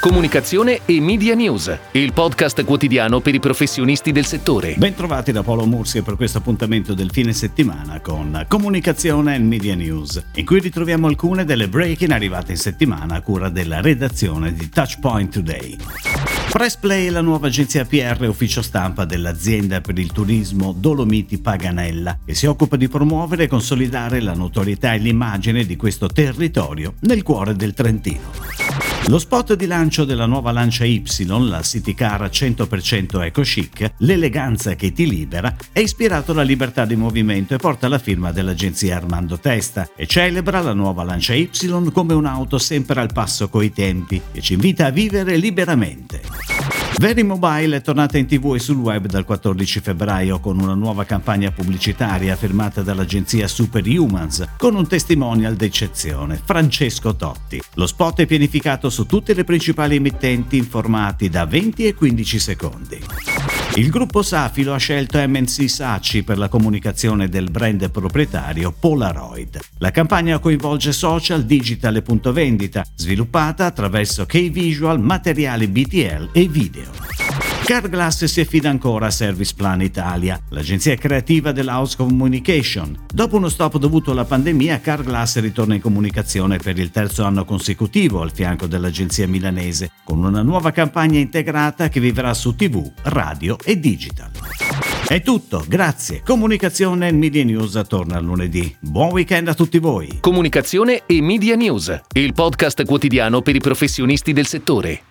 Comunicazione e Media News, il podcast quotidiano per i professionisti del settore. Bentrovati da Paolo Mursia per questo appuntamento del fine settimana con Comunicazione e Media News, in cui ritroviamo alcune delle break-in arrivate in settimana a cura della redazione di Touchpoint Today. Pressplay è la nuova agenzia PR ufficio stampa dell'azienda per il turismo Dolomiti Paganella che si occupa di promuovere e consolidare la notorietà e l'immagine di questo territorio nel cuore del Trentino. Lo spot di lancio della nuova Lancia Y, la City Car 100% eco chic, l'eleganza che ti libera, è ispirato alla libertà di movimento e porta la firma dell'agenzia Armando Testa e celebra la nuova Lancia Y come un'auto sempre al passo coi tempi e ci invita a vivere liberamente. Very Mobile è tornata in tv e sul web dal 14 febbraio con una nuova campagna pubblicitaria firmata dall'agenzia Superhumans con un testimonial d'eccezione, Francesco Totti. Lo spot è pianificato su tutte le principali emittenti in formati da 20 e 15 secondi. Il gruppo Safilo ha scelto MNC Saci per la comunicazione del brand proprietario Polaroid. La campagna coinvolge social, digital e punto vendita, sviluppata attraverso K-Visual, materiali BTL e video. Carglass si affida ancora a Service Plan Italia, l'agenzia creativa dell'House Communication. Dopo uno stop dovuto alla pandemia, Carglass ritorna in comunicazione per il terzo anno consecutivo al fianco dell'agenzia milanese, con una nuova campagna integrata che vivrà su TV, radio e digital. È tutto, grazie. Comunicazione e Media News torna lunedì. Buon weekend a tutti voi. Comunicazione e Media News, il podcast quotidiano per i professionisti del settore.